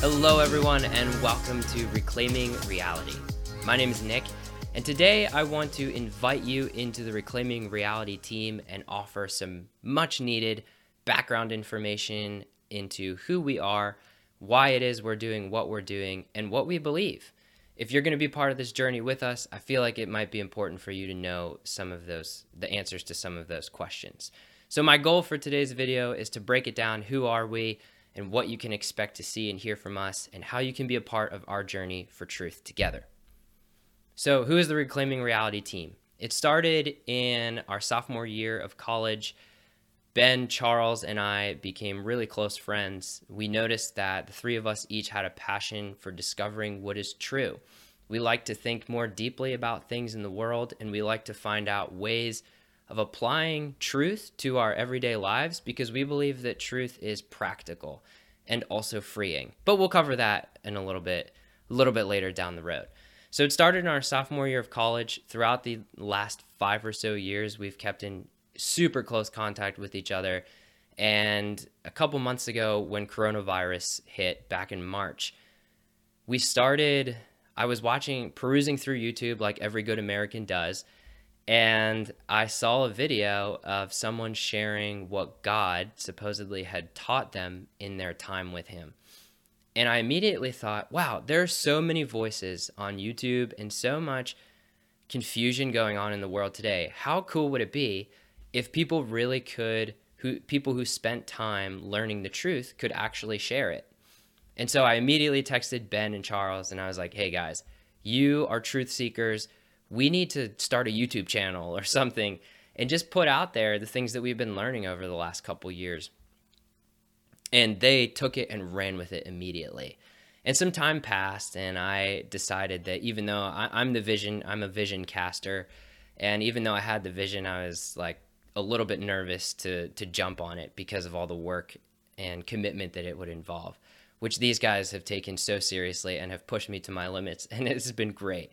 Hello, everyone, and welcome to Reclaiming Reality. My name is Nick, and today I want to invite you into the Reclaiming Reality team and offer some much needed background information into who we are, why it is we're doing what we're doing, and what we believe. If you're going to be part of this journey with us, I feel like it might be important for you to know some of those, the answers to some of those questions. So, my goal for today's video is to break it down who are we? And what you can expect to see and hear from us, and how you can be a part of our journey for truth together. So, who is the Reclaiming Reality team? It started in our sophomore year of college. Ben, Charles, and I became really close friends. We noticed that the three of us each had a passion for discovering what is true. We like to think more deeply about things in the world, and we like to find out ways of applying truth to our everyday lives because we believe that truth is practical and also freeing. But we'll cover that in a little bit a little bit later down the road. So it started in our sophomore year of college. Throughout the last 5 or so years, we've kept in super close contact with each other. And a couple months ago when coronavirus hit back in March, we started I was watching perusing through YouTube like every good American does and I saw a video of someone sharing what God supposedly had taught them in their time with Him. And I immediately thought, wow, there are so many voices on YouTube and so much confusion going on in the world today. How cool would it be if people really could, who people who spent time learning the truth could actually share it? And so I immediately texted Ben and Charles and I was like, hey guys, you are truth seekers we need to start a YouTube channel or something and just put out there the things that we've been learning over the last couple years. And they took it and ran with it immediately. And some time passed, and I decided that even though I, am the vision, I'm a vision caster, and even though I had the vision, I was like a little bit nervous to to jump on it because of all the work and commitment that it would involve, which these guys have taken so seriously and have pushed me to my limits, and it's been great.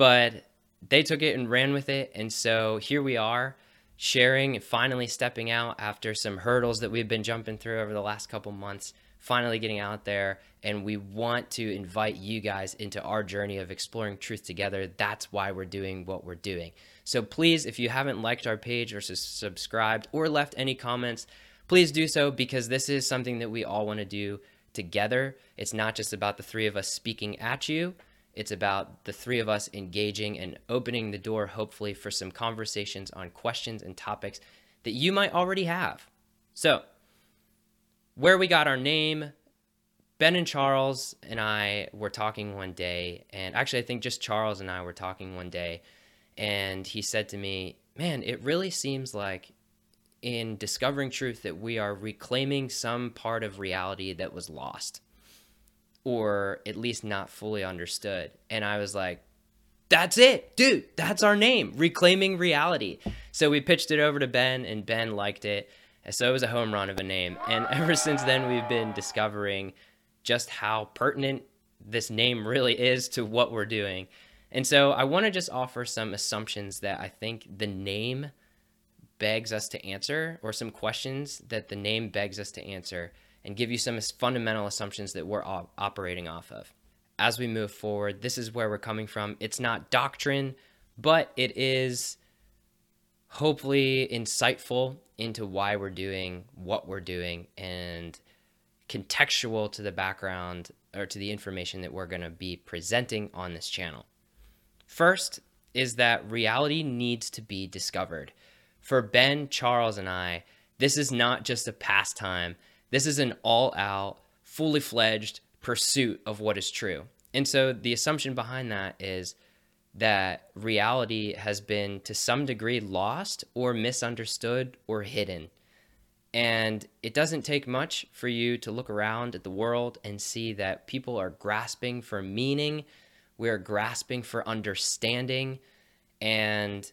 But they took it and ran with it. And so here we are sharing and finally stepping out after some hurdles that we've been jumping through over the last couple months, finally getting out there. And we want to invite you guys into our journey of exploring truth together. That's why we're doing what we're doing. So please, if you haven't liked our page or subscribed or left any comments, please do so because this is something that we all want to do together. It's not just about the three of us speaking at you it's about the three of us engaging and opening the door, hopefully, for some conversations on questions and topics that you might already have. So, where we got our name, Ben and Charles and I were talking one day, and actually, I think just Charles and I were talking one day, and he said to me, Man, it really seems like in discovering truth that we are reclaiming some part of reality that was lost or at least not fully understood. And I was like, that's it, dude. That's our name, Reclaiming Reality. So we pitched it over to Ben, and Ben liked it. So it was a home run of a name. And ever since then, we've been discovering just how pertinent this name really is to what we're doing. And so I want to just offer some assumptions that I think the name begs us to answer, or some questions that the name begs us to answer and give you some fundamental assumptions that we're operating off of. As we move forward, this is where we're coming from. It's not doctrine, but it is hopefully insightful into why we're doing what we're doing and contextual to the background or to the information that we're going to be presenting on this channel. First is that reality needs to be discovered. For Ben, Charles, and I, this is not just a pastime this is an all out, fully fledged pursuit of what is true. And so the assumption behind that is that reality has been to some degree lost or misunderstood or hidden. And it doesn't take much for you to look around at the world and see that people are grasping for meaning, we are grasping for understanding. And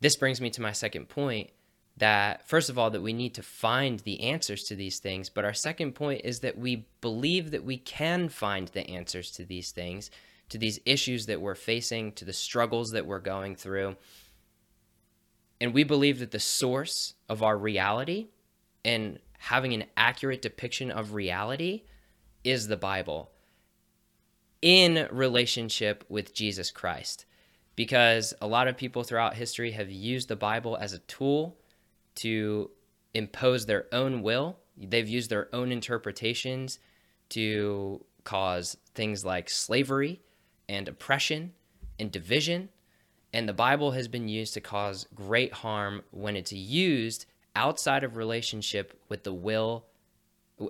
this brings me to my second point that first of all that we need to find the answers to these things but our second point is that we believe that we can find the answers to these things to these issues that we're facing to the struggles that we're going through and we believe that the source of our reality and having an accurate depiction of reality is the Bible in relationship with Jesus Christ. Because a lot of people throughout history have used the Bible as a tool to impose their own will. They've used their own interpretations to cause things like slavery and oppression and division. And the Bible has been used to cause great harm when it's used outside of relationship with the will,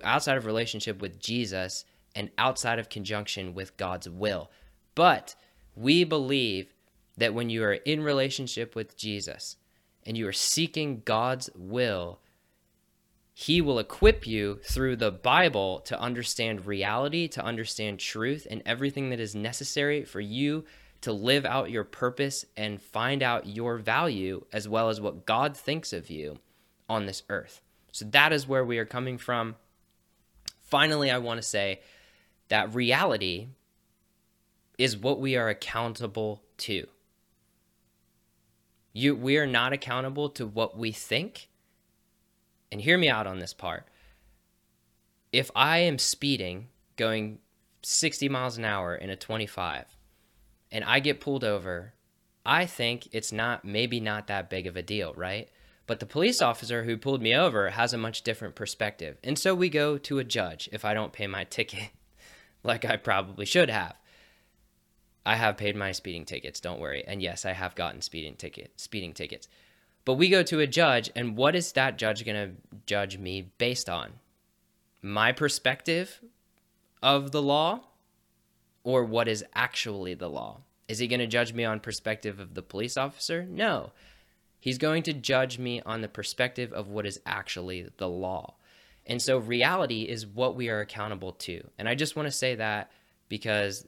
outside of relationship with Jesus, and outside of conjunction with God's will. But we believe that when you are in relationship with Jesus and you are seeking God's will, he will equip you through the Bible to understand reality, to understand truth, and everything that is necessary for you to live out your purpose and find out your value as well as what God thinks of you on this earth. So that is where we are coming from. Finally, I want to say that reality is what we are accountable to. You, we are not accountable to what we think and hear me out on this part. If I am speeding, going 60 miles an hour in a 25, and I get pulled over, I think it's not, maybe not that big of a deal, right? But the police officer who pulled me over has a much different perspective. And so we go to a judge if I don't pay my ticket, like I probably should have. I have paid my speeding tickets, don't worry. And yes, I have gotten speeding ticket speeding tickets. But we go to a judge, and what is that judge going to judge me based on? My perspective of the law or what is actually the law? Is he going to judge me on perspective of the police officer? No. He's going to judge me on the perspective of what is actually the law. And so reality is what we are accountable to. And I just want to say that because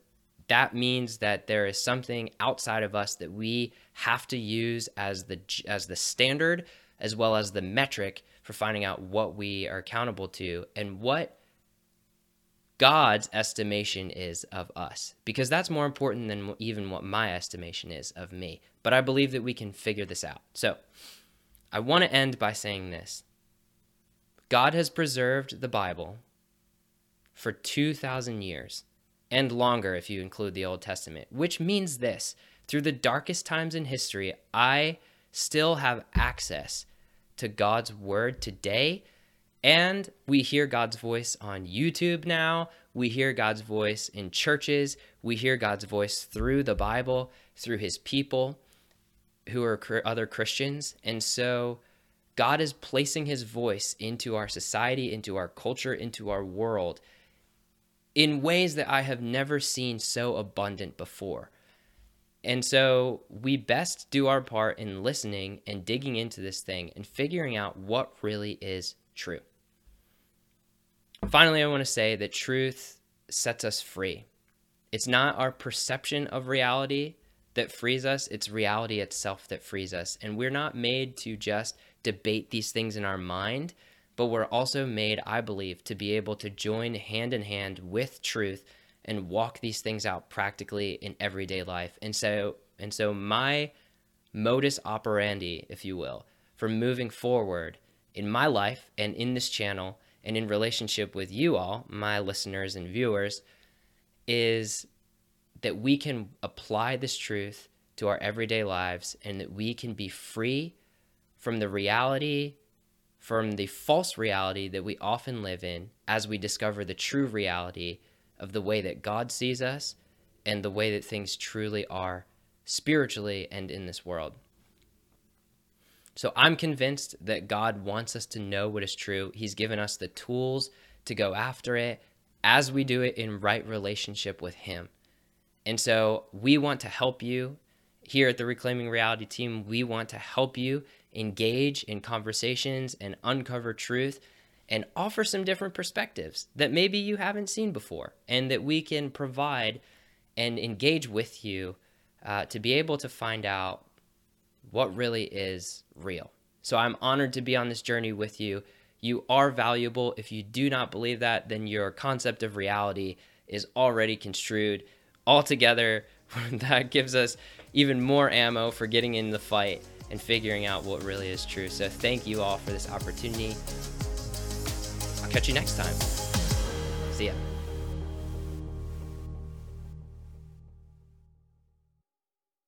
that means that there is something outside of us that we have to use as the as the standard as well as the metric for finding out what we are accountable to and what God's estimation is of us because that's more important than even what my estimation is of me. But I believe that we can figure this out. So, I want to end by saying this. God has preserved the Bible for 2000 years and longer if you include the Old Testament, which means this through the darkest times in history, I still have access to God's word today. And we hear God's voice on YouTube now. We hear God's voice in churches. We hear God's voice through the Bible, through his people who are other Christians. And so God is placing his voice into our society, into our culture, into our world in ways that I have never seen so abundant before. And so we best do our part in listening and digging into this thing and figuring out what really is true. Finally, I want to say that truth sets us free. It's not our perception of reality that frees us, it's reality itself that frees us. And we're not made to just debate these things in our mind, but we're also made, I believe, to be able to join hand in hand with truth and walk these things out practically in everyday life. And so and so my modus operandi, if you will, for moving forward in my life and in this channel and in relationship with you all, my listeners and viewers, is that we can apply this truth to our everyday lives and that we can be free from the reality from the false reality that we often live in as we discover the true reality of the way that God sees us and the way that things truly are spiritually and in this world. So I'm convinced that God wants us to know what is true. He's given us the tools to go after it as we do it in right relationship with Him. And so we want to help you here at the Reclaiming Reality team. We want to help you engage in conversations and uncover truth and offer some different perspectives that maybe you haven't seen before and that we can provide and engage with you uh, to be able to find out what really is real. So I'm honored to be on this journey with you. You are valuable. If you do not believe that, then your concept of reality is already construed. Altogether, that gives us even more ammo for getting in the fight and figuring out what really is true. So thank you all for this opportunity. I'll catch you next time. See ya.